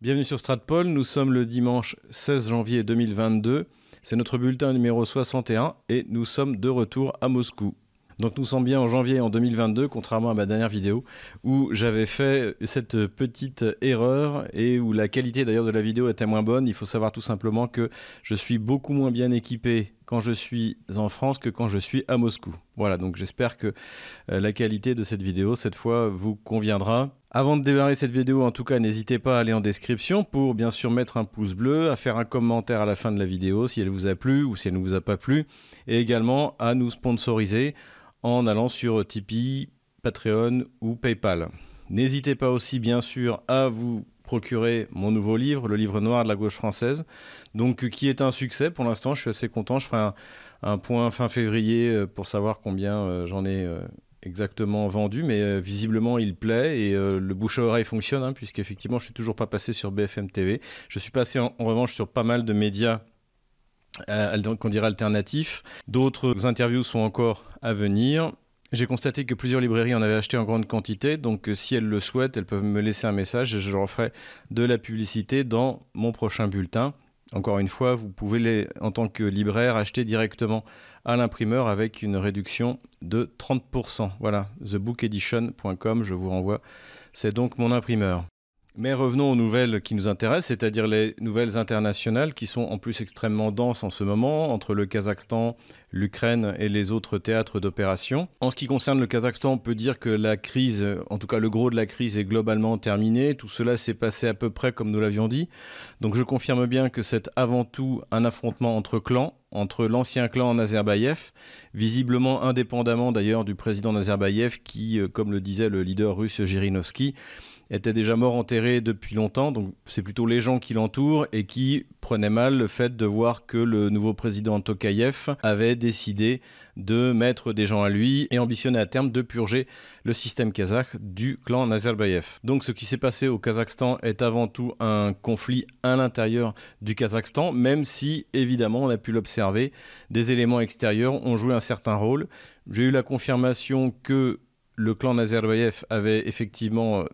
Bienvenue sur Stratpol, nous sommes le dimanche 16 janvier 2022. C'est notre bulletin numéro 61 et nous sommes de retour à Moscou. Donc nous sommes bien en janvier en 2022, contrairement à ma dernière vidéo où j'avais fait cette petite erreur et où la qualité d'ailleurs de la vidéo était moins bonne. Il faut savoir tout simplement que je suis beaucoup moins bien équipé quand je suis en France que quand je suis à Moscou. Voilà, donc j'espère que euh, la qualité de cette vidéo cette fois vous conviendra. Avant de démarrer cette vidéo, en tout cas, n'hésitez pas à aller en description pour bien sûr mettre un pouce bleu, à faire un commentaire à la fin de la vidéo si elle vous a plu ou si elle ne vous a pas plu, et également à nous sponsoriser en allant sur Tipeee, Patreon ou PayPal. N'hésitez pas aussi bien sûr à vous procurer mon nouveau livre, le livre noir de la gauche française, donc qui est un succès pour l'instant. Je suis assez content. Je ferai un, point fin février euh, pour savoir combien euh, j'en ai euh, exactement vendu, mais visiblement il plaît et le bouche à oreille fonctionne, hein, puisqu'effectivement je suis toujours pas passé sur BFM TV. Je suis passé en revanche sur pas mal de médias euh, qu'on dirait alternatif. D'autres interviews sont encore à venir. J'ai constaté que plusieurs librairies en avaient acheté en grande quantité, donc euh, si elles le souhaitent, elles peuvent me laisser un message et je leur ferai de la publicité dans mon prochain bulletin. Encore une fois, vous pouvez les, en tant que libraire acheter directement à l'imprimeur avec une réduction de 30%. Voilà, thebookedition.com, je vous renvoie. C'est donc mon imprimeur. Mais revenons aux nouvelles qui nous intéressent, c'est-à-dire les nouvelles internationales qui sont en plus extrêmement denses en ce moment entre le Kazakhstan, l'Ukraine et les autres théâtres d'opération. En ce qui concerne le Kazakhstan, on peut dire que la crise, en tout cas le gros de la crise est globalement terminé. Tout cela s'est passé à peu près comme nous l'avions dit. Donc je confirme bien que c'est avant tout un affrontement entre clans, entre l'ancien clan Nazarbayev, visiblement indépendamment d'ailleurs du président Nazarbayev qui, euh, comme le disait le leader russe Jirinovski, était déjà mort enterré depuis longtemps, donc c'est plutôt les gens qui l'entourent et qui prenaient mal le fait de voir que le nouveau président Tokayev avait décidé de mettre des gens à lui et ambitionnait à terme de purger le système kazakh du clan Nazarbayev. Donc ce qui s'est passé au Kazakhstan est avant tout un conflit à l'intérieur du Kazakhstan, même si évidemment on a pu l'observer, des éléments extérieurs ont joué un certain rôle. J'ai eu la confirmation que le clan Nazarbayev avait effectivement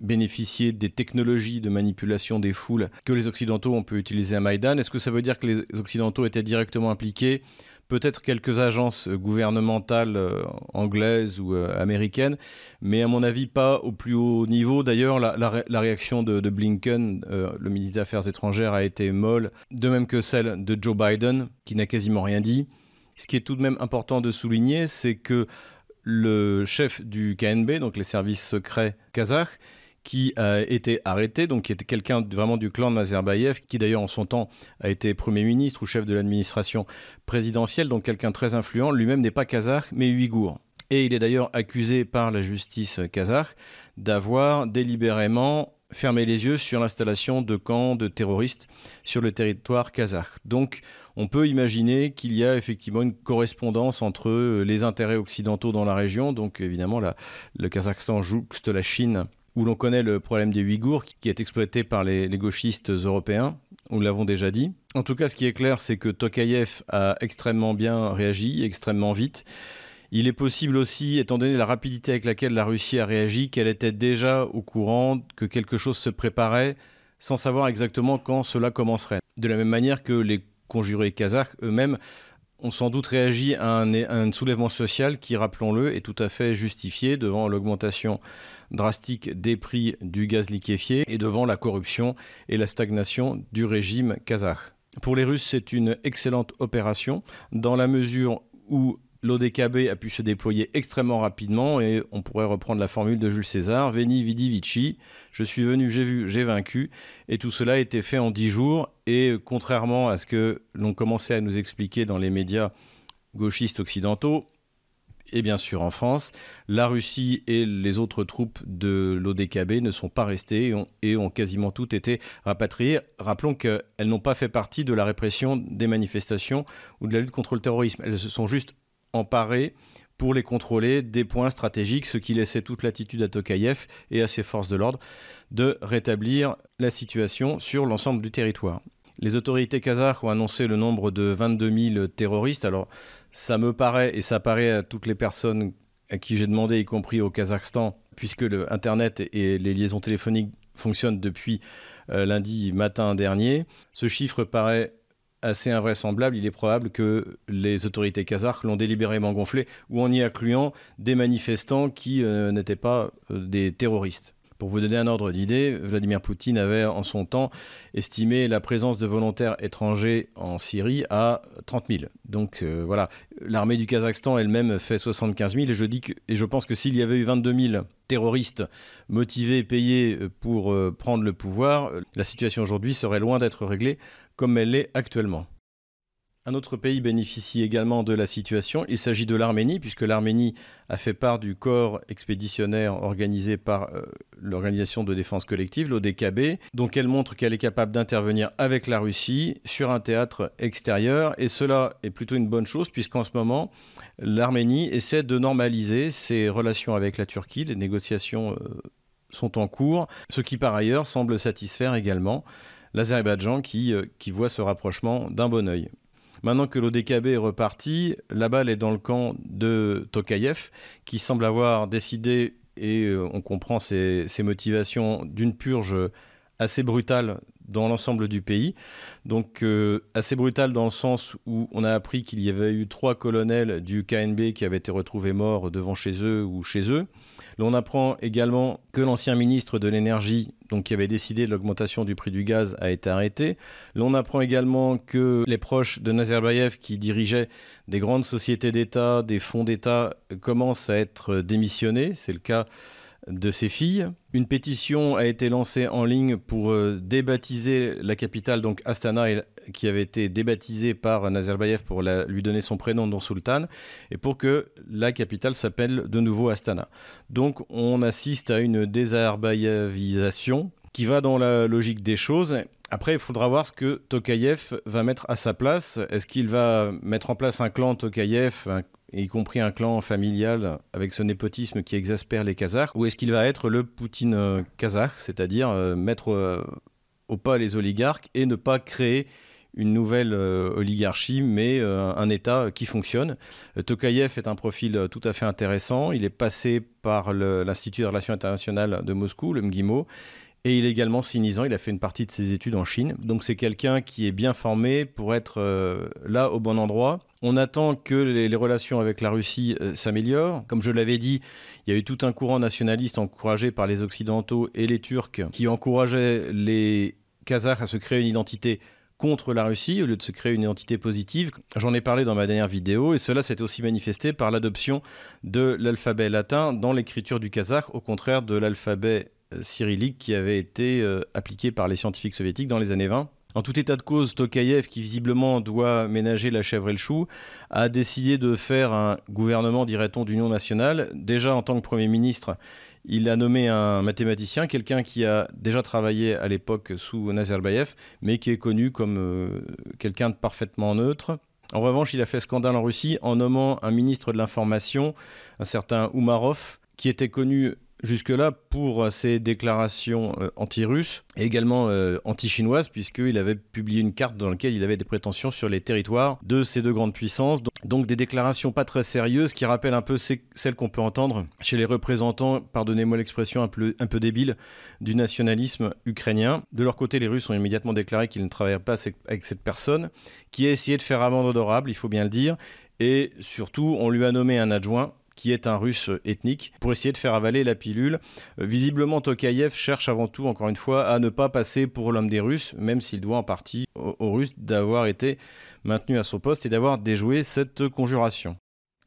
bénéficier des technologies de manipulation des foules que les Occidentaux ont pu utiliser à Maïdan. Est-ce que ça veut dire que les Occidentaux étaient directement impliqués? Peut-être quelques agences gouvernementales euh, anglaises ou euh, américaines, mais à mon avis pas au plus haut niveau. D'ailleurs, la, réaction de, Blinken, euh, le ministre des Affaires étrangères, a été molle, de même que celle de Joe Biden, qui n'a quasiment rien dit. Ce qui est tout de même important de souligner, c'est que le chef du KNB, donc les services secrets kazakhs, qui a été arrêté, donc qui était quelqu'un vraiment du clan de Nazarbayev, qui d'ailleurs en son temps a été Premier ministre ou chef de l'administration présidentielle, donc quelqu'un très influent. Lui-même n'est pas kazakh, mais ouïghour. Et il est d'ailleurs accusé par la justice kazakh d'avoir délibérément fermé les yeux sur l'installation de camps de terroristes sur le territoire kazakh. Donc on peut imaginer qu'il y a effectivement une correspondance entre les intérêts occidentaux dans la région, donc évidemment le Kazakhstan jouxte la Chine où l'on connaît le problème des Ouïghours qui est exploité par les, gauchistes européens, nous l'avons déjà dit. En tout cas, ce qui est clair, c'est que Tokayev a extrêmement bien réagi, extrêmement vite. Il est possible aussi, étant donné la rapidité avec laquelle la Russie a réagi, qu'elle était déjà au courant que quelque chose se préparait sans savoir exactement quand cela commencerait. De la même manière que les conjurés kazakhs eux-mêmes ont sans doute réagi à un, soulèvement social qui, rappelons-le, est tout à fait justifié devant l'augmentation drastique des prix du gaz liquéfié et devant la corruption et la stagnation du régime kazakh. Pour les Russes, c'est une excellente opération dans la mesure où l'ODKB a pu se déployer extrêmement rapidement et on pourrait reprendre la formule de Jules César, Veni Vidi Vici, je suis venu, j'ai vu, j'ai vaincu, et tout cela a été fait en dix jours et contrairement à ce que l'on commençait à nous expliquer dans les médias gauchistes occidentaux, et bien sûr en France, la Russie et les autres troupes de l'ODKB ne sont pas restées et ont, quasiment toutes été rapatriées. Rappelons qu'elles n'ont pas fait partie de la répression des manifestations ou de la lutte contre le terrorisme. Elles se sont juste emparées pour les contrôler des points stratégiques, ce qui laissait toute l'attitude à Tokayev et à ses forces de l'ordre de rétablir la situation sur l'ensemble du territoire. Les autorités kazakhs ont annoncé le nombre de 22 000 terroristes. Alors, ça me paraît, et ça paraît à toutes les personnes à qui j'ai demandé, y compris au Kazakhstan, puisque le Internet et les liaisons téléphoniques fonctionne depuis lundi matin dernier. Ce chiffre paraît assez invraisemblable. Il est probable que les autorités kazakhs l'ont délibérément gonflé ou en y incluant des manifestants qui n'étaient pas des terroristes. Pour vous donner un ordre d'idée, Vladimir Poutine avait en son temps estimé la présence de volontaires étrangers en Syrie à 30 000. Donc euh, voilà, l'armée du Kazakhstan elle-même fait 75 000 et je, dis et je pense que s'il y avait eu 22 000 terroristes motivés, payés pour euh, prendre le pouvoir, la situation aujourd'hui serait loin d'être réglée comme elle l'est actuellement. Un autre pays bénéficie également de la situation. Il s'agit de l'Arménie, puisque l'Arménie a fait part du corps expéditionnaire organisé par euh, l'Organisation de défense collective, l'ODKB. Donc elle montre qu'elle est capable d'intervenir avec la Russie sur un théâtre extérieur. Et cela est plutôt une bonne chose, puisqu'en ce moment, l'Arménie essaie de normaliser ses relations avec la Turquie. Les négociations euh, sont en cours, ce qui par ailleurs semble satisfaire également l'Azerbaïdjan qui, euh, voit ce rapprochement d'un bon oeil. Maintenant que l'ODKB est reparti, la balle est dans le camp de Tokayev, qui semble avoir décidé, et euh, on comprend ses, motivations, d'une purge assez brutale dans l'ensemble du pays. Donc euh, assez brutale dans le sens où on a appris qu'il y avait eu trois colonels du KNB qui avaient été retrouvés morts devant chez eux ou chez eux. L'on apprend également que l'ancien ministre de l'énergie, donc qui avait décidé de l'augmentation du prix du gaz, a été arrêté. L'on apprend également que les proches de Nazarbayev, qui dirigeaient des grandes sociétés d'État, des fonds d'État, commencent à être démissionnés. C'est le cas de ses filles. Une pétition a été lancée en ligne pour euh, débaptiser la capitale, donc Astana, qui avait été débaptisée par Nazarbayev pour lui donner son prénom, non Sultan, et pour que la capitale s'appelle de nouveau Astana. Donc on assiste à une désarbayevisation qui va dans la logique des choses. Après, il faudra voir ce que Tokayev va mettre à sa place. Est-ce qu'il va mettre en place un clan Tokayev, y compris un clan familial avec ce népotisme qui exaspère les Kazakhs, ou est-ce qu'il va être le Poutine euh, kazakh, c'est-à-dire euh, mettre euh, au pas les oligarques et ne pas créer une nouvelle oligarchie, mais un État qui fonctionne? Tokayev est un profil tout à fait intéressant. Il est passé par l'Institut de relations internationales de Moscou, le MGIMO, et il est également sinisant, il a fait une partie de ses études en Chine. Donc c'est quelqu'un qui est bien formé pour être euh, là au bon endroit. On attend que les, relations avec la Russie euh, s'améliorent. Comme je l'avais dit, il y a eu tout un courant nationaliste encouragé par les Occidentaux et les Turcs qui encourageaient les Kazakhs à se créer une identité contre la Russie au lieu de se créer une identité positive. J'en ai parlé dans ma dernière vidéo et cela s'est aussi manifesté par l'adoption de l'alphabet latin dans l'écriture du kazakh au contraire de l'alphabet cyrillique qui avait été euh, appliqué par les scientifiques soviétiques dans les années 20. En tout état de cause, Tokayev, qui visiblement doit ménager la chèvre et le chou, a décidé de faire un gouvernement, dirait-on, d'union nationale. Déjà en tant que Premier ministre, il a nommé un mathématicien, quelqu'un qui a déjà travaillé à l'époque sous Nazarbayev, mais qui est connu comme euh, quelqu'un de parfaitement neutre. En revanche, il a fait scandale en Russie en nommant un ministre de l'information, un certain Umarov, qui était connu jusque-là pour ses déclarations euh, anti-russes et également euh, anti-chinoises, puisqu'il avait publié une carte dans laquelle il avait des prétentions sur les territoires de ces deux grandes puissances. Donc des déclarations pas très sérieuses qui rappellent un peu celles qu'on peut entendre chez les représentants, pardonnez-moi l'expression un peu, débile, du nationalisme ukrainien. De leur côté, les Russes ont immédiatement déclaré qu'ils ne travailleraient pas avec cette personne, qui a essayé de faire amende honorable, il faut bien le dire, et surtout, on lui a nommé un adjoint qui est un russe ethnique, pour essayer de faire avaler la pilule. Euh, visiblement, Tokayev cherche avant tout, encore une fois, à ne pas passer pour l'homme des Russes, même s'il doit en partie aux, Russes d'avoir été maintenu à son poste et d'avoir déjoué cette conjuration.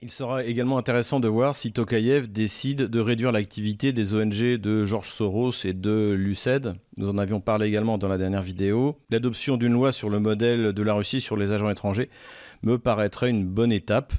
Il sera également intéressant de voir si Tokayev décide de réduire l'activité des ONG de George Soros et de l'UCED. Nous en avions parlé également dans la dernière vidéo. L'adoption d'une loi sur le modèle de la Russie sur les agents étrangers me paraîtrait une bonne étape.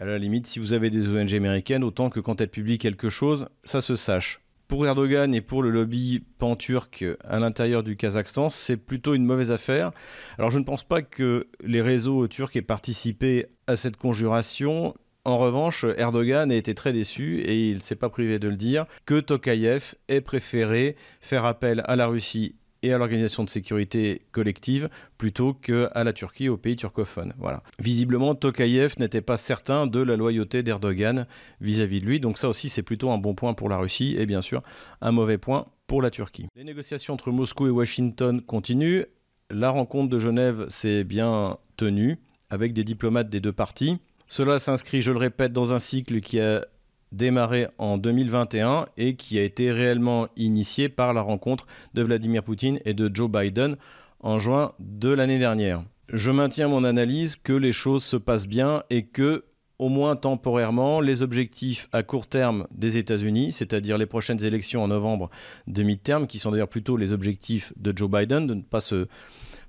À la limite, si vous avez des ONG américaines, autant que quand elles publient quelque chose, ça se sache. Pour Erdogan et pour le lobby pan-turc à l'intérieur du Kazakhstan, c'est plutôt une mauvaise affaire. Alors je ne pense pas que les réseaux turcs aient participé à cette conjuration. En revanche, Erdogan a été très déçu, et il ne s'est pas privé de le dire, que Tokayev ait préféré faire appel à la Russie et à l'organisation de sécurité collective plutôt qu'à la Turquie, au pays turcophone. Voilà. Visiblement, Tokayev n'était pas certain de la loyauté d'Erdogan vis-à-vis de lui, donc ça aussi c'est plutôt un bon point pour la Russie et bien sûr un mauvais point pour la Turquie. Les négociations entre Moscou et Washington continuent. La rencontre de Genève s'est bien tenue avec des diplomates des deux parties. Cela s'inscrit, je le répète, dans un cycle qui a démarré en 2021 et qui a été réellement initié par la rencontre de Vladimir Poutine et de Joe Biden en juin de l'année dernière. Je maintiens mon analyse que les choses se passent bien et que, au moins temporairement, les objectifs à court terme des États-Unis, c'est-à-dire les prochaines élections en novembre de mi-terme, qui sont d'ailleurs plutôt les objectifs de Joe Biden, de ne pas se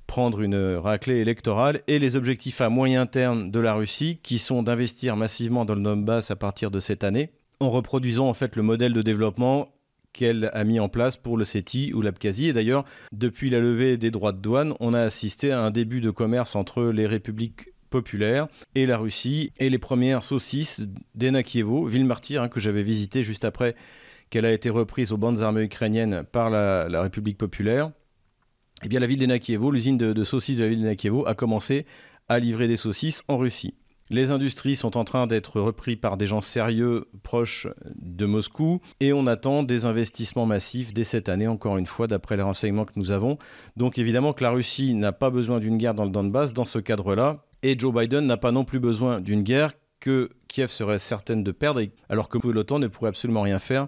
prendre une raclée électorale et les objectifs à moyen terme de la Russie qui sont d'investir massivement dans le Donbass à partir de cette année en reproduisant en fait le modèle de développement qu'elle a mis en place pour le SETI ou l'Abkhazie. Et d'ailleurs, depuis la levée des droits de douane, on a assisté à un début de commerce entre les républiques populaires et la Russie et les premières saucisses d'Enakievo, ville martyre hein, que j'avais visité juste après qu'elle a été reprise aux bandes armées ukrainiennes par la République populaire eh bien, la ville d'Enakievo, l'usine de, saucisses de la ville d'Enakievo, a commencé à livrer des saucisses en Russie. Les industries sont en train d'être reprises par des gens sérieux proches de Moscou et on attend des investissements massifs dès cette année, encore une fois, d'après les renseignements que nous avons. Donc évidemment que la Russie n'a pas besoin d'une guerre dans le Donbass dans ce cadre-là et Joe Biden n'a pas non plus besoin d'une guerre que Kiev serait certaine de perdre alors que l'OTAN ne pourrait absolument rien faire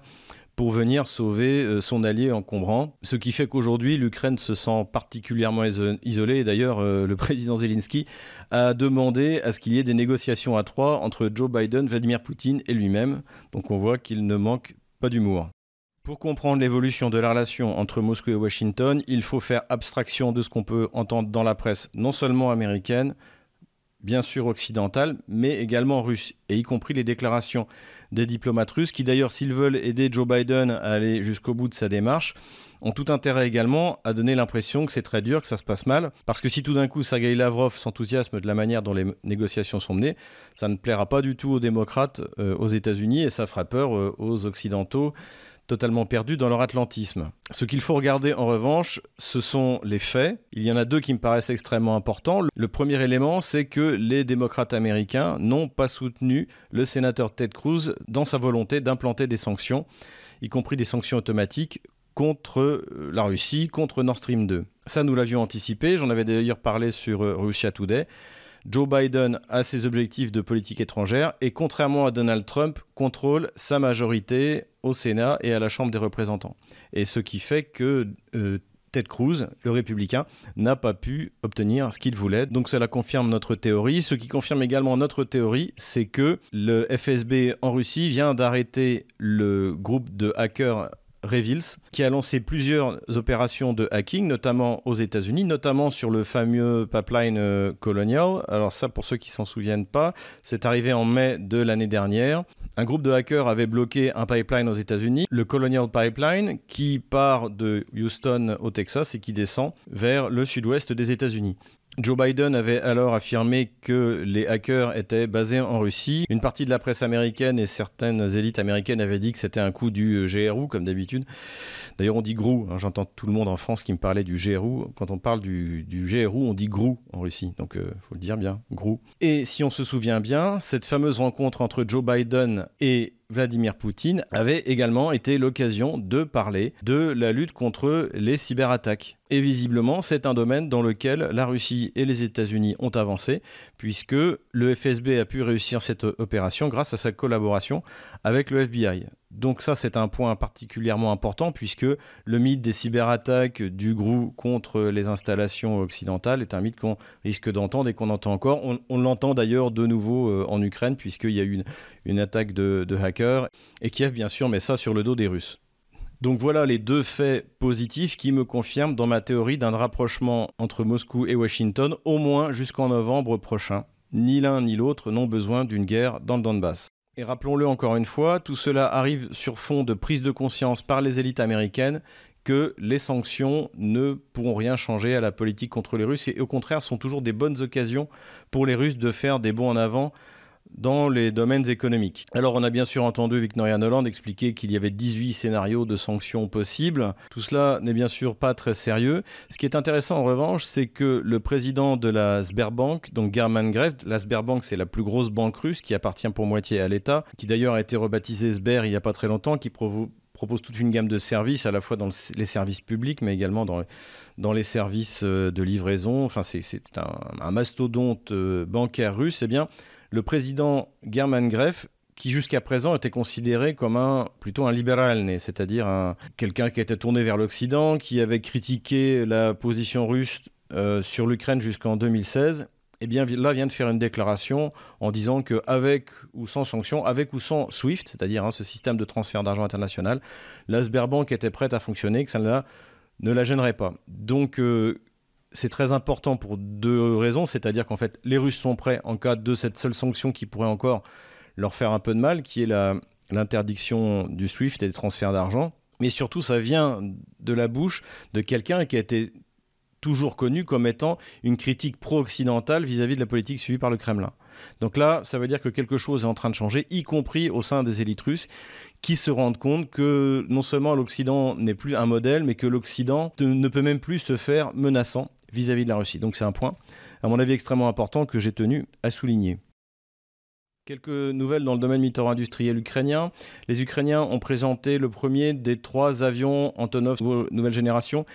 pour venir sauver euh, son allié encombrant. Ce qui fait qu'aujourd'hui, l'Ukraine se sent particulièrement isolée. Et d'ailleurs, euh, le président Zelensky a demandé à ce qu'il y ait des négociations à trois entre Joe Biden, Vladimir Poutine et lui-même. Donc on voit qu'il ne manque pas d'humour. Pour comprendre l'évolution de la relation entre Moscou et Washington, il faut faire abstraction de ce qu'on peut entendre dans la presse, non seulement américaine, bien sûr occidentale, mais également russe, et y compris les déclarations des diplomates russes, qui d'ailleurs, s'ils veulent aider Joe Biden à aller jusqu'au bout de sa démarche, ont tout intérêt également à donner l'impression que c'est très dur, que ça se passe mal, parce que si tout d'un coup Sergei Lavrov s'enthousiasme de la manière dont les négociations sont menées, ça ne plaira pas du tout aux démocrates euh, aux États-Unis et ça fera peur euh, aux Occidentaux totalement perdus dans leur atlantisme. Ce qu'il faut regarder en revanche, ce sont les faits. Il y en a deux qui me paraissent extrêmement importants. Le premier élément, c'est que les démocrates américains n'ont pas soutenu le sénateur Ted Cruz dans sa volonté d'implanter des sanctions, y compris des sanctions automatiques contre euh, la Russie, contre Nord Stream 2. Ça, nous l'avions anticipé, j'en avais d'ailleurs parlé sur euh, Russia Today. Joe Biden a ses objectifs de politique étrangère et contrairement à Donald Trump, contrôle sa majorité au Sénat et à la Chambre des représentants. Et ce qui fait que euh, Ted Cruz, le républicain, n'a pas pu obtenir ce qu'il voulait. Donc cela confirme notre théorie. Ce qui confirme également notre théorie, c'est que le FSB en Russie vient d'arrêter le groupe de hackers Revils, qui a lancé plusieurs opérations de hacking, notamment aux États-Unis, notamment sur le fameux pipeline euh, Colonial. Alors ça, pour ceux qui s'en souviennent pas, c'est arrivé en mai de l'année dernière. Un groupe de hackers avait bloqué un pipeline aux États-Unis, le Colonial Pipeline, qui part de Houston au Texas et qui descend vers le sud-ouest des États-Unis. Joe Biden avait alors affirmé que les hackers étaient basés en Russie. Une partie de la presse américaine et certaines élites américaines avaient dit que c'était un coup du GRU, comme d'habitude. D'ailleurs, on dit GRU. Hein. J'entends tout le monde en France qui me parlait du GRU. Quand on parle du, GRU, on dit GRU en Russie. Donc, il euh, faut le dire bien, GRU. Et si on se souvient bien, cette fameuse rencontre entre Joe Biden et Vladimir Poutine avait également été l'occasion de parler de la lutte contre les cyberattaques. Et visiblement, c'est un domaine dans lequel la Russie et les États-Unis ont avancé, puisque le FSB a pu réussir cette opération grâce à sa collaboration avec le FBI. Donc ça, c'est un point particulièrement important, puisque le mythe des cyberattaques du GRU contre les installations occidentales est un mythe qu'on risque d'entendre et qu'on entend encore. On, l'entend d'ailleurs de nouveau euh, en Ukraine, puisqu'il y a eu une, attaque de hackers, et Kiev, bien sûr, met ça sur le dos des Russes. Donc voilà les deux faits positifs qui me confirment dans ma théorie d'un rapprochement entre Moscou et Washington, au moins jusqu'en novembre prochain. Ni l'un ni l'autre n'ont besoin d'une guerre dans le Donbass. Et rappelons-le encore une fois, tout cela arrive sur fond de prise de conscience par les élites américaines que les sanctions ne pourront rien changer à la politique contre les Russes et au contraire sont toujours des bonnes occasions pour les Russes de faire des bons en avant dans les domaines économiques. Alors on a bien sûr entendu Victoria Noland expliquer qu'il y avait 18 scénarios de sanctions possibles. Tout cela n'est bien sûr pas très sérieux. Ce qui est intéressant en revanche, c'est que le président de la Sberbank, donc German Gref, la Sberbank c'est la plus grosse banque russe qui appartient pour moitié à l'État, qui d'ailleurs a été rebaptisée Sber il n'y a pas très longtemps, qui propose toute une gamme de services, à la fois dans les services publics, mais également dans, dans les services de livraison. Enfin, c'est un, mastodonte bancaire russe. Eh bien, le président German Greff qui jusqu'à présent était considéré comme un plutôt un libéral né, c'est-à-dire quelqu'un qui était tourné vers l'Occident, qui avait critiqué la position russe euh, sur l'Ukraine jusqu'en 2016. Et eh bien là vient de faire une déclaration en disant que avec ou sans sanctions, avec ou sans SWIFT, c'est-à-dire hein, ce système de transfert d'argent international, la Sberbank était prête à fonctionner, que ça ne la, gênerait pas. Donc euh, c'est très important pour deux raisons, c'est-à-dire qu'en fait les Russes sont prêts en cas de cette seule sanction qui pourrait encore leur faire un peu de mal, qui est l'interdiction du SWIFT et des transferts d'argent. Mais surtout, ça vient de la bouche de quelqu'un qui a été toujours connu comme étant une critique pro-occidentale vis-à-vis de la politique suivie par le Kremlin. Donc là, ça veut dire que quelque chose est en train de changer, y compris au sein des élites russes, qui se rendent compte que non seulement l'Occident n'est plus un modèle, mais que l'Occident ne peut même plus se faire menaçant vis-à-vis -vis de la Russie. Donc c'est un point, à mon avis, extrêmement important que j'ai tenu à souligner. Quelques nouvelles dans le domaine militaire-industriel ukrainien. Les Ukrainiens ont présenté le premier des trois avions Antonov nouvelle génération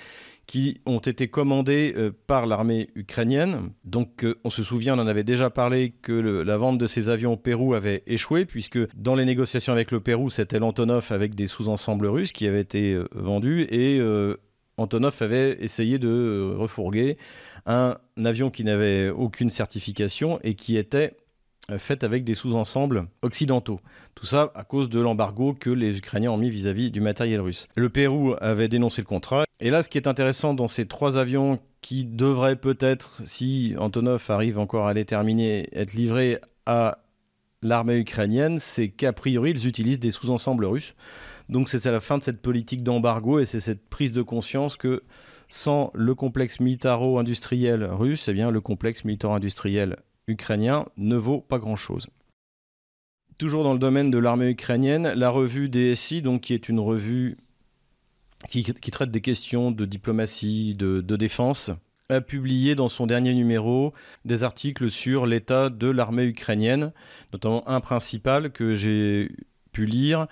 qui ont été commandés euh, par l'armée ukrainienne. Donc euh, on se souvient, on en avait déjà parlé, que la vente de ces avions au Pérou avait échoué, puisque dans les négociations avec le Pérou, c'était l'Antonov avec des sous-ensembles russes qui avaient été euh, vendus, et Antonov avait essayé de refourguer un avion qui n'avait aucune certification et qui était euh, faite avec des sous-ensembles occidentaux. Tout ça à cause de l'embargo que les Ukrainiens ont mis vis-à-vis du matériel russe. Le Pérou avait dénoncé le contrat. Et là, ce qui est intéressant dans ces trois avions qui devraient peut-être, si Antonov arrive encore à les terminer, être livrés à l'armée ukrainienne, c'est qu'a priori, ils utilisent des sous-ensembles russes. Donc c'est à la fin de cette politique d'embargo et c'est cette prise de conscience que sans le complexe militaro-industriel russe, eh bien le complexe militaro-industriel ukrainien ne vaut pas grand-chose. Toujours dans le domaine de l'armée ukrainienne, la revue DSI, qui est une revue qui, traite des questions de diplomatie, de, défense, a publié dans son dernier numéro des articles sur l'état de l'armée ukrainienne, notamment un principal que j'ai pu lire.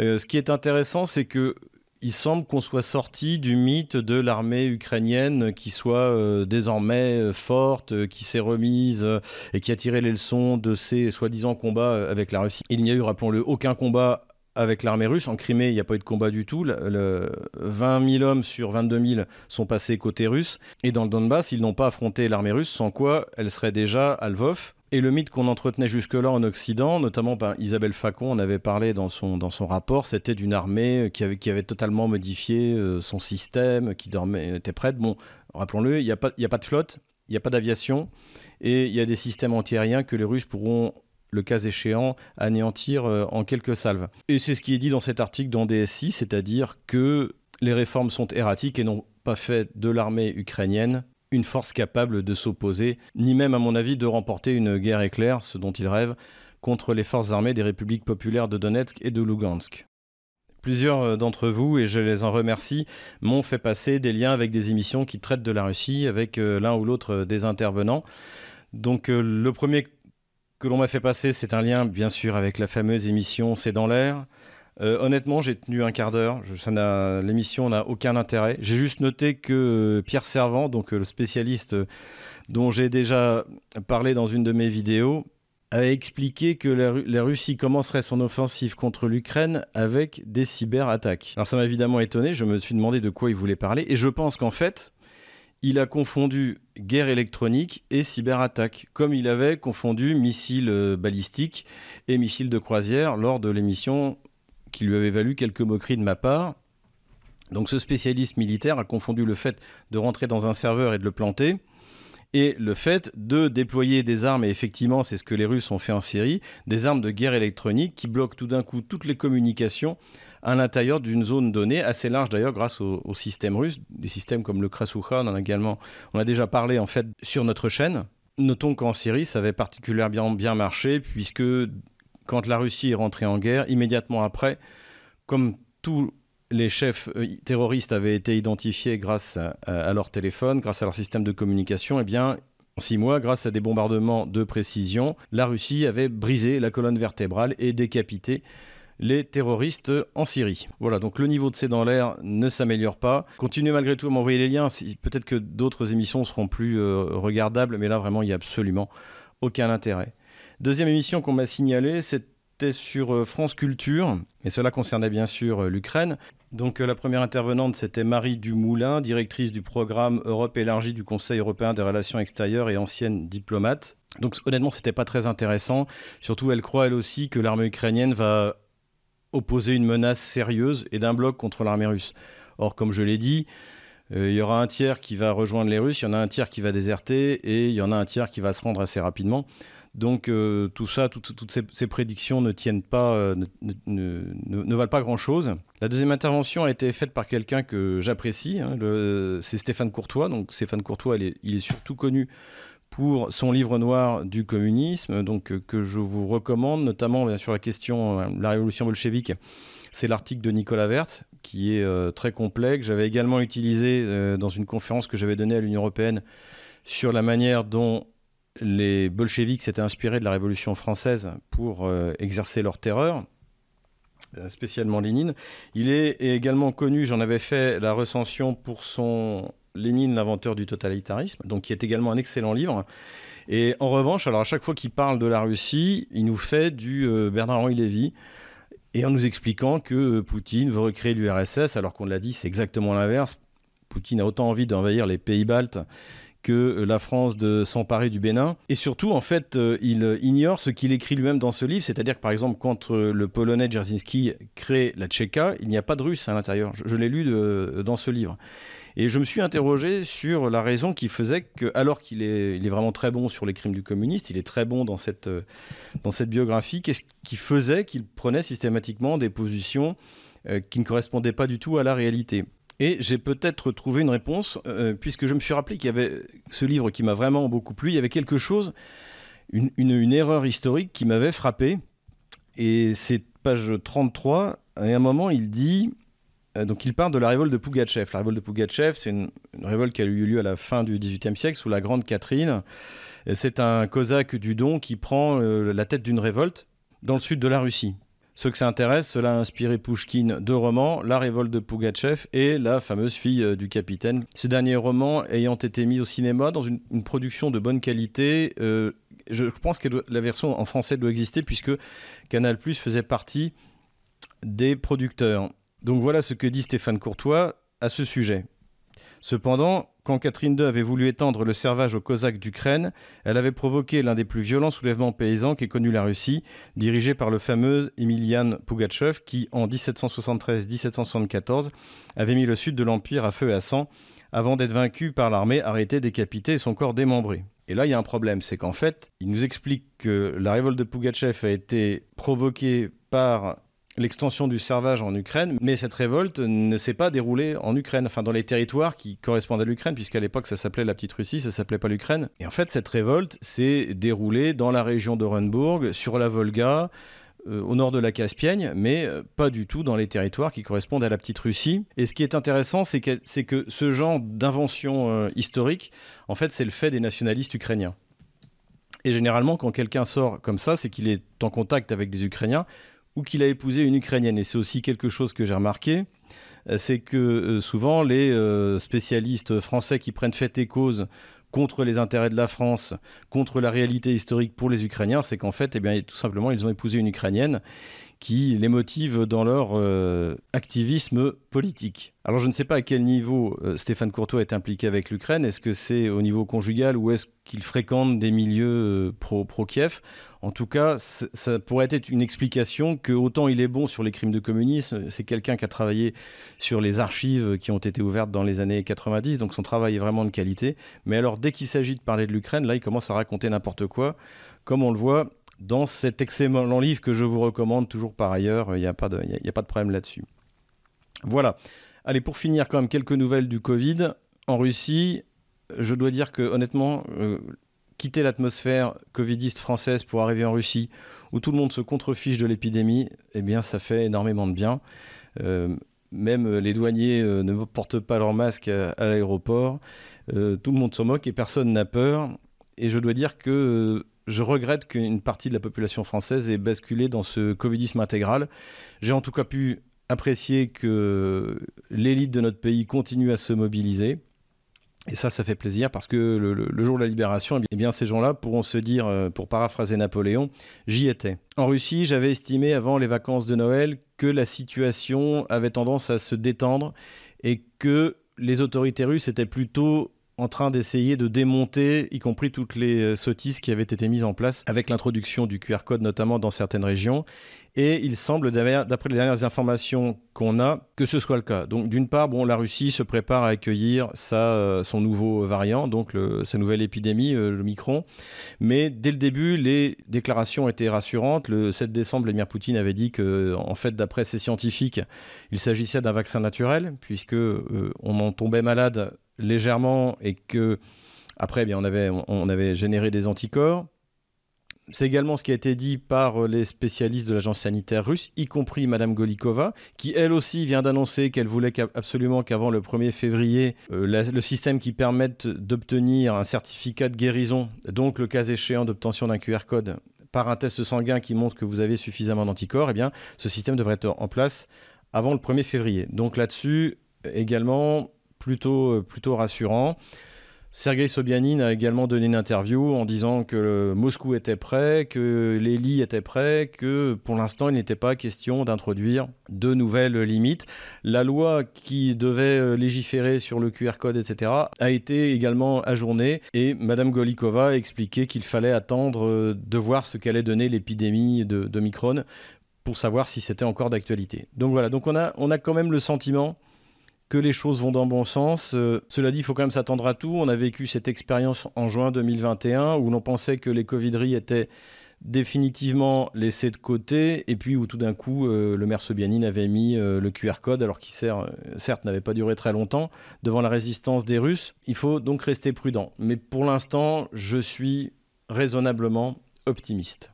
Euh, ce qui est intéressant, c'est que il semble qu'on soit sorti du mythe de l'armée ukrainienne qui soit euh, désormais euh, forte, qui s'est remise et qui a tiré les leçons de ses soi-disant combats avec la Russie. Il n'y a eu, rappelons-le, aucun combat avec l'armée russe. En Crimée, il n'y a pas eu de combat du tout. Le, 20 000 hommes sur 22 000 sont passés côté russe. Et dans le Donbass, ils n'ont pas affronté l'armée russe, sans quoi elle serait déjà à Lvov. Et le mythe qu'on entretenait jusque-là en Occident, notamment par Isabelle Facon, on avait parlé dans son, rapport, c'était d'une armée qui avait, qui avait totalement modifié euh, son système, qui dormait, était prête. Bon, rappelons-le, il n'y a, pas, a pas de flotte, il n'y a pas d'aviation, et il y a des systèmes antiaériens que les Russes pourront le cas échéant, anéantir euh, en quelques salves. Et c'est ce qui est dit dans cet article dans DSI, c'est-à-dire que les réformes sont erratiques et n'ont pas fait de l'armée ukrainienne une force capable de s'opposer, ni même à mon avis de remporter une guerre éclair, ce dont il rêve, contre les forces armées des républiques populaires de Donetsk et de Lugansk. Plusieurs euh, d'entre vous, et je les en remercie, m'ont fait passer des liens avec des émissions qui traitent de la Russie, avec euh, l'un ou l'autre des intervenants. Donc le premier que l'on m'a fait passer, c'est un lien bien sûr avec la fameuse émission C'est dans l'air, euh, honnêtement, j'ai tenu un quart d'heure. L'émission n'a aucun intérêt. J'ai juste noté que Pierre Servant, donc euh, le spécialiste euh, dont j'ai déjà parlé dans une de mes vidéos, a expliqué que la, Russie commencerait son offensive contre l'Ukraine avec des cyberattaques. Alors ça m'a évidemment étonné. Je me suis demandé de quoi il voulait parler. Et je pense qu'en fait, il a confondu guerre électronique et cyberattaque, comme il avait confondu missiles balistiques et missiles de croisière lors de l'émission qui lui avait valu quelques moqueries de ma part. Donc ce spécialiste militaire a confondu le fait de rentrer dans un serveur et de le planter et le fait de déployer des armes, et effectivement c'est ce que les Russes ont fait en Syrie, des armes de guerre électronique qui bloquent tout d'un coup toutes les communications à l'intérieur d'une zone donnée, assez large d'ailleurs grâce au, système russe, des systèmes comme le Krasukha, on a également, on a déjà parlé en fait sur notre chaîne. Notons qu'en Syrie ça avait particulièrement bien marché puisque quand la Russie est rentrée en guerre, immédiatement après, comme tous les chefs euh, terroristes avaient été identifiés grâce à, leur téléphone, grâce à leur système de communication, eh bien, en six mois, grâce à des bombardements de précision, la Russie avait brisé la colonne vertébrale et décapité les terroristes en Syrie. Voilà, donc le niveau de ces dans l'air ne s'améliore pas. Continuez malgré tout à m'envoyer les liens. Peut-être que d'autres émissions seront plus euh, regardables, mais là vraiment il n'y a absolument aucun intérêt. Deuxième émission qu'on m'a signalée, c'était sur euh, France Culture, et cela concernait bien sûr l'Ukraine. Donc la première intervenante, c'était Marie Dumoulin, directrice du programme Europe élargie du Conseil européen des relations extérieures et ancienne diplomate. Donc honnêtement, c'était pas très intéressant. Surtout, elle croit elle aussi que l'armée ukrainienne va opposer une menace sérieuse et d'un bloc contre l'armée russe. Or, comme je l'ai dit, euh, il y aura un tiers qui va rejoindre les Russes, il y en a un tiers qui va déserter et il y en a un tiers qui va se rendre assez rapidement. Donc euh, tout ça, toutes ces, prédictions ne tiennent pas, euh, ne, valent pas grand-chose. La deuxième intervention a été faite par quelqu'un que j'apprécie, hein, c'est Stéphane Courtois. Donc Stéphane Courtois, il est, surtout connu pour son livre noir du communisme, donc que je vous recommande, notamment sur la question de la révolution bolchevique. C'est l'article de Nicolas Werth, qui est très complexe. J'avais également utilisé dans une conférence que j'avais donnée à l'Union européenne sur la manière dont les bolcheviks s'étaient inspirés de la Révolution française pour euh, exercer leur terreur, euh, spécialement Lénine. Il est également connu, j'en avais fait la recension pour son Lénine, l'inventeur du totalitarisme, donc qui est également un excellent livre. Et en revanche, alors à chaque fois qu'il parle de la Russie, il nous fait du euh, Bernard-Henri Lévy, et en nous expliquant que Poutine veut recréer l'URSS, alors qu'on l'a dit, c'est exactement l'inverse. Poutine a autant envie d'envahir les pays baltes que euh, la France de s'emparer du Bénin. Et surtout, en fait, euh, il ignore ce qu'il écrit lui-même dans ce livre, c'est-à-dire que par exemple, quand euh, le Polonais Dzerzhinsky crée la Tchéka, il n'y a pas de Russe à l'intérieur. Je, l'ai lu dans ce livre. Et je me suis interrogé sur la raison qui faisait que, alors qu'il est, il est vraiment très bon sur les crimes du communiste, il est très bon dans cette, dans cette biographie, qu'est-ce qui faisait qu'il prenait systématiquement des positions qui ne correspondaient pas du tout à la réalité? Et j'ai peut-être trouvé une réponse, euh, puisque je me suis rappelé qu'il y avait ce livre qui m'a vraiment beaucoup plu. Il y avait quelque chose, une, erreur historique qui m'avait frappé. Et c'est page 33. Et à un moment, il dit. Euh, donc, il parle de la révolte de Pougatchev. La révolte de Pougatchev, c'est une, révolte qui a eu lieu à la fin du XVIIIe siècle, sous la Grande Catherine. C'est un cosaque du Don qui prend euh, la tête d'une révolte dans le sud de la Russie. Ceux que ça intéresse, cela a inspiré Pushkin deux romans, La révolte de Pugachev et La fameuse fille euh, du capitaine. Ce dernier roman ayant été mis au cinéma dans une, production de bonne qualité, euh, je pense que la version en français doit exister puisque Canal Plus faisait partie des producteurs. Donc voilà ce que dit Stéphane Courtois à ce sujet. Cependant, quand Catherine II avait voulu étendre le servage aux Cosaques d'Ukraine, elle avait provoqué l'un des plus violents soulèvements paysans qu'ait connu la Russie, dirigé par le fameux Emilian Pugachev, qui, en 1773-1774, avait mis le sud de l'Empire à feu et à sang, avant d'être vaincu par l'armée, arrêté, décapité et son corps démembré. Et là, il y a un problème, c'est qu'en fait, il nous explique que la révolte de Pugachev a été provoquée par l'extension du servage en Ukraine, mais cette révolte ne s'est pas déroulée en Ukraine, enfin dans les territoires qui correspondent à l'Ukraine, puisqu'à l'époque ça s'appelait la petite Russie, ça s'appelait pas l'Ukraine. Et en fait, cette révolte s'est déroulée dans la région d'Orenburg, sur la Volga, euh, au nord de la Caspienne, mais euh, pas du tout dans les territoires qui correspondent à la petite Russie. Et ce qui est intéressant, c'est que, que, ce genre d'invention euh, historique, en fait, c'est le fait des nationalistes ukrainiens. Et généralement, quand quelqu'un sort comme ça, c'est qu'il est en contact avec des Ukrainiens ou qu'il a épousé une Ukrainienne. Et c'est aussi quelque chose que j'ai remarqué, euh, c'est que euh, souvent les euh, spécialistes français qui prennent fait et cause contre les intérêts de la France, contre la réalité historique pour les Ukrainiens, c'est qu'en fait, eh tout simplement, ils ont épousé une Ukrainienne qui les motive dans leur euh, activisme politique. Alors je ne sais pas à quel niveau euh, Stéphane Courtois est impliqué avec l'Ukraine. Est-ce que c'est au niveau conjugal ou est-ce qu'il fréquente des milieux euh, pro-Kiev En tout cas, ça pourrait être une explication que autant il est bon sur les crimes de communisme, c'est quelqu'un qui a travaillé sur les archives qui ont été ouvertes dans les années 90, donc son travail est vraiment de qualité. Mais alors dès qu'il s'agit de parler de l'Ukraine, là il commence à raconter n'importe quoi. Comme on le voit, dans cet excellent livre que je vous recommande toujours par ailleurs. Il n'y a, pas de, problème là-dessus. Voilà. Allez, pour finir, quand même quelques nouvelles du Covid. En Russie, je dois dire que honnêtement, euh, quitter l'atmosphère covidiste française pour arriver en Russie, où tout le monde se contrefiche de l'épidémie, eh bien, ça fait énormément de bien. Euh, même les douaniers euh, ne portent pas leur masque à, l'aéroport. tout le monde s'en moque et personne n'a peur. Et je dois dire que je regrette qu'une partie de la population française ait basculé dans ce covidisme intégral. J'ai en tout cas pu apprécier que l'élite de notre pays continue à se mobiliser. Et ça, ça fait plaisir parce que le, jour de la libération, eh bien, ces gens-là pourront se dire, euh, pour paraphraser Napoléon, j'y étais. En Russie, j'avais estimé avant les vacances de Noël que la situation avait tendance à se détendre et que les autorités russes étaient plutôt en train d'essayer de démonter, y compris toutes les euh, sottises qui avaient été mises en place avec l'introduction du QR code, notamment dans certaines régions. Et il semble, d'après les dernières informations qu'on a, que ce soit le cas. Donc, d'une part, bon, la Russie se prépare à accueillir sa, euh, son nouveau variant, donc sa nouvelle épidémie, euh, le Micron. Mais dès le début, les déclarations étaient rassurantes. Le 7 décembre, Vladimir Poutine avait dit que, en fait, d'après ses scientifiques, il s'agissait d'un vaccin naturel, puisque on en tombait malade légèrement et que après, bien, on, avait, on avait généré des anticorps. C'est également ce qui a été dit par les spécialistes de l'agence sanitaire russe, y compris Madame Golikova, qui elle aussi vient d'annoncer qu'elle voulait absolument qu'avant le 1er février, euh, le système qui permette d'obtenir un certificat de guérison, donc le cas échéant d'obtention d'un QR code par un test sanguin qui montre que vous avez suffisamment d'anticorps, eh bien, ce système devrait être en place avant le 1er février. Donc là-dessus, également, plutôt, euh, plutôt rassurant. Sergei Sobyanin a également donné une interview en disant que Moscou était prêt, que les lits étaient prêts, que pour l'instant il n'était pas question d'introduire de nouvelles limites. La loi qui devait euh, légiférer sur le QR code, etc., a été également ajournée et Madame Golikova a expliqué qu'il fallait attendre euh, de voir ce qu'allait donner l'épidémie de, de Micron pour savoir si c'était encore d'actualité. Donc voilà, donc on a, on a quand même le sentiment que les choses vont dans le bon sens. Euh, cela dit, il faut quand même s'attendre à tout. On a vécu cette expérience en juin 2021 où l'on pensait que les Covideries étaient définitivement laissées de côté et puis où tout d'un coup euh, le maire Sobianine avait mis euh, le QR code alors qu'il certes n'avait pas duré très longtemps devant la résistance des Russes. Il faut donc rester prudent. Mais pour l'instant, je suis raisonnablement optimiste.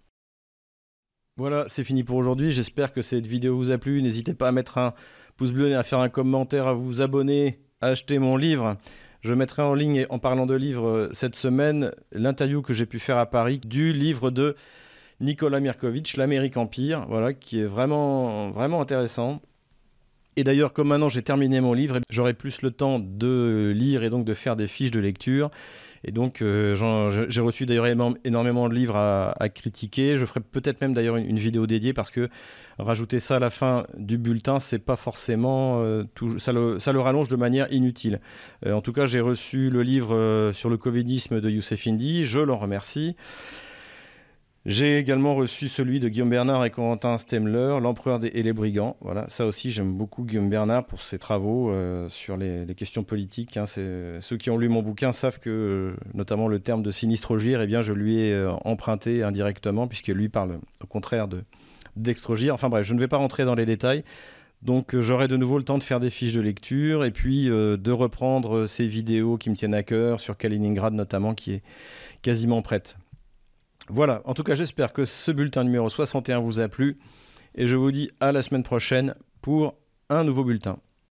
Voilà, c'est fini pour aujourd'hui. J'espère que cette vidéo vous a plu. N'hésitez pas à mettre un pouce bleu, à faire un commentaire, à vous abonner, à acheter mon livre. Je mettrai en ligne, en parlant de livres, euh, cette semaine, l'interview que j'ai pu faire à Paris du livre de Nicolas Mirkovitch, L'Amérique Empire, voilà, qui est vraiment, vraiment intéressant. Et d'ailleurs, comme maintenant j'ai terminé mon livre, j'aurai plus le temps de lire et donc de faire des fiches de lecture. Et donc, euh, j'ai reçu d'ailleurs énormément de livres à, critiquer. Je ferai peut-être même d'ailleurs une, vidéo dédiée parce que rajouter ça à la fin du bulletin, c'est pas forcément euh, tout, ça, le, ça, le, rallonge de manière inutile. Euh, en tout cas, j'ai reçu le livre sur le covidisme de Youssef Indy. Je l'en remercie. J'ai également reçu celui de Guillaume Bernard et Corentin Stemler, L'Empereur et les Brigands. Voilà, ça aussi, j'aime beaucoup Guillaume Bernard pour ses travaux euh, sur les, questions politiques. Hein. Ceux qui ont lu mon bouquin savent que, euh, notamment le terme de sinistrogir, eh bien, je lui ai euh, emprunté indirectement, puisque lui parle au contraire de. Enfin bref, je ne vais pas rentrer dans les détails. Donc j'aurai de nouveau le temps de faire des fiches de lecture et puis de reprendre ces vidéos qui me tiennent à cœur sur Kaliningrad notamment qui est quasiment prête. Voilà, en tout cas j'espère que ce bulletin numéro 61 vous a plu et je vous dis à la semaine prochaine pour un nouveau bulletin.